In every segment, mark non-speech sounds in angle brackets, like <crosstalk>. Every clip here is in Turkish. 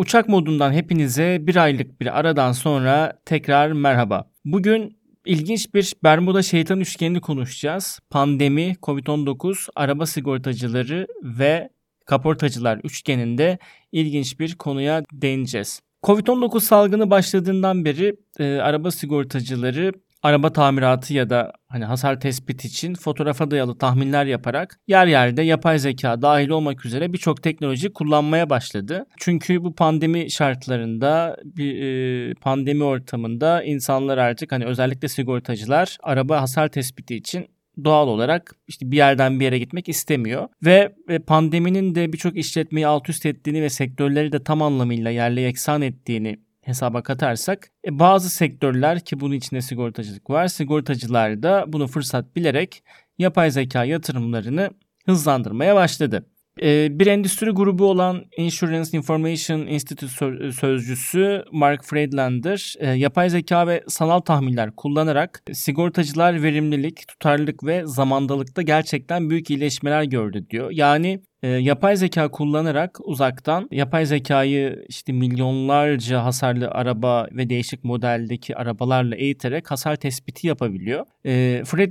Uçak modundan hepinize bir aylık bir aradan sonra tekrar merhaba. Bugün ilginç bir Bermuda şeytan üçgenini konuşacağız. Pandemi, Covid-19, araba sigortacıları ve kaportacılar üçgeninde ilginç bir konuya değineceğiz. Covid-19 salgını başladığından beri e, araba sigortacıları araba tamiratı ya da hani hasar tespit için fotoğrafa dayalı tahminler yaparak yer yerde yapay zeka dahil olmak üzere birçok teknoloji kullanmaya başladı. Çünkü bu pandemi şartlarında bir e, pandemi ortamında insanlar artık hani özellikle sigortacılar araba hasar tespiti için doğal olarak işte bir yerden bir yere gitmek istemiyor. Ve pandeminin de birçok işletmeyi alt üst ettiğini ve sektörleri de tam anlamıyla yerle yeksan ettiğini hesaba katarsak e, bazı sektörler ki bunun içinde sigortacılık var. Sigortacılar da bunu fırsat bilerek yapay zeka yatırımlarını hızlandırmaya başladı. E, bir endüstri grubu olan Insurance Information Institute sözcüsü Mark Friedlander, e, yapay zeka ve sanal tahminler kullanarak sigortacılar verimlilik, tutarlılık ve zamandalıkta gerçekten büyük iyileşmeler gördü diyor. Yani e, yapay zeka kullanarak uzaktan yapay zekayı işte milyonlarca hasarlı araba ve değişik modeldeki arabalarla eğiterek hasar tespiti yapabiliyor. E, Fred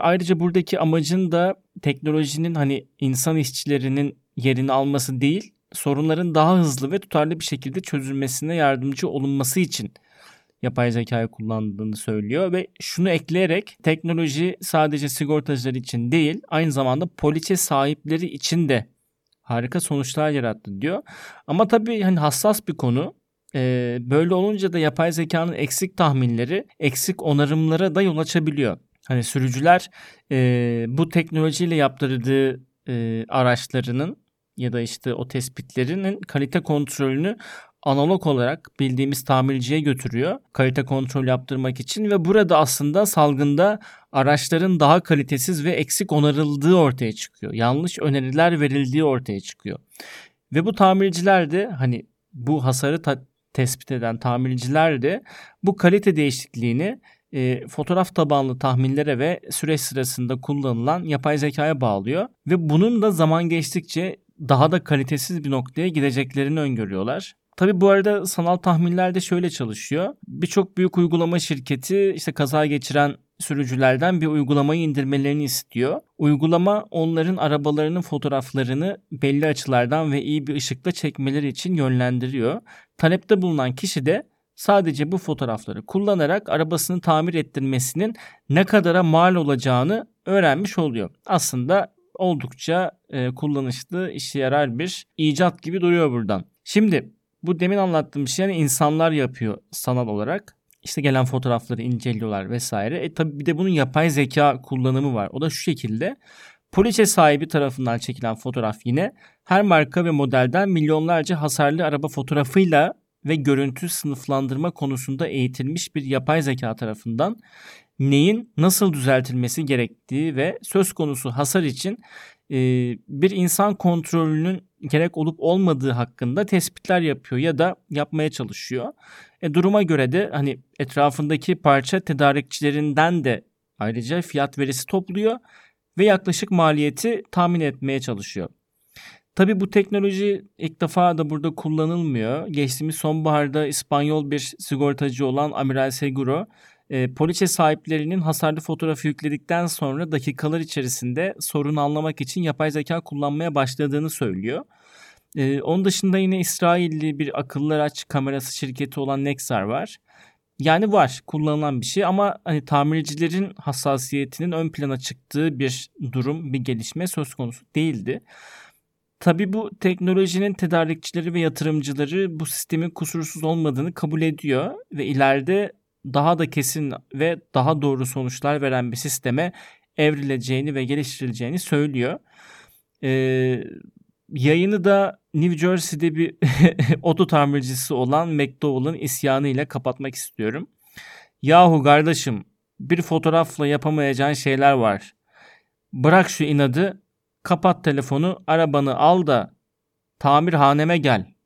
ayrıca buradaki amacın da teknolojinin hani insan işçilerinin yerini alması değil, sorunların daha hızlı ve tutarlı bir şekilde çözülmesine yardımcı olunması için yapay zekayı kullandığını söylüyor ve şunu ekleyerek teknoloji sadece sigortacılar için değil aynı zamanda poliçe sahipleri için de harika sonuçlar yarattı diyor. Ama tabii hani hassas bir konu. Ee, böyle olunca da yapay zekanın eksik tahminleri eksik onarımlara da yol açabiliyor. Hani sürücüler e, bu teknolojiyle yaptırdığı e, araçlarının ya da işte o tespitlerinin kalite kontrolünü analog olarak bildiğimiz tamirciye götürüyor kalite kontrol yaptırmak için ve burada aslında salgında araçların daha kalitesiz ve eksik onarıldığı ortaya çıkıyor. Yanlış öneriler verildiği ortaya çıkıyor. Ve bu tamirciler de hani bu hasarı ta- tespit eden tamirciler de bu kalite değişikliğini e, fotoğraf tabanlı tahminlere ve süreç sırasında kullanılan yapay zekaya bağlıyor ve bunun da zaman geçtikçe daha da kalitesiz bir noktaya gideceklerini öngörüyorlar. Tabi bu arada sanal tahminler de şöyle çalışıyor. Birçok büyük uygulama şirketi işte kaza geçiren sürücülerden bir uygulamayı indirmelerini istiyor. Uygulama onların arabalarının fotoğraflarını belli açılardan ve iyi bir ışıkla çekmeleri için yönlendiriyor. Talepte bulunan kişi de sadece bu fotoğrafları kullanarak arabasını tamir ettirmesinin ne kadara mal olacağını öğrenmiş oluyor. Aslında oldukça e, kullanışlı, işe yarar bir icat gibi duruyor buradan. Şimdi bu demin anlattığım şey yani insanlar yapıyor sanal olarak. İşte gelen fotoğrafları inceliyorlar vesaire. E tabi bir de bunun yapay zeka kullanımı var. O da şu şekilde. Poliçe sahibi tarafından çekilen fotoğraf yine her marka ve modelden milyonlarca hasarlı araba fotoğrafıyla ve görüntü sınıflandırma konusunda eğitilmiş bir yapay zeka tarafından neyin nasıl düzeltilmesi gerektiği ve söz konusu hasar için bir insan kontrolünün gerek olup olmadığı hakkında tespitler yapıyor ya da yapmaya çalışıyor. E, duruma göre de hani etrafındaki parça tedarikçilerinden de ayrıca fiyat verisi topluyor ve yaklaşık maliyeti tahmin etmeye çalışıyor. Tabi bu teknoloji ilk defa da burada kullanılmıyor. Geçtiğimiz sonbaharda İspanyol bir sigortacı olan Amiral Seguro e, poliçe sahiplerinin hasarlı fotoğrafı yükledikten sonra dakikalar içerisinde sorunu anlamak için yapay zeka kullanmaya başladığını söylüyor. E, onun dışında yine İsrailli bir akıllı araç kamerası şirketi olan Nexar var. Yani var kullanılan bir şey ama hani tamircilerin hassasiyetinin ön plana çıktığı bir durum, bir gelişme söz konusu değildi. Tabi bu teknolojinin tedarikçileri ve yatırımcıları bu sistemin kusursuz olmadığını kabul ediyor ve ileride daha da kesin ve daha doğru sonuçlar veren bir sisteme evrileceğini ve geliştirileceğini söylüyor. Ee, yayını da New Jersey'de bir <laughs> oto tamircisi olan McDowell'ın isyanı ile kapatmak istiyorum. Yahu kardeşim bir fotoğrafla yapamayacağın şeyler var. Bırak şu inadı, kapat telefonu, arabanı al da tamirhaneme gel.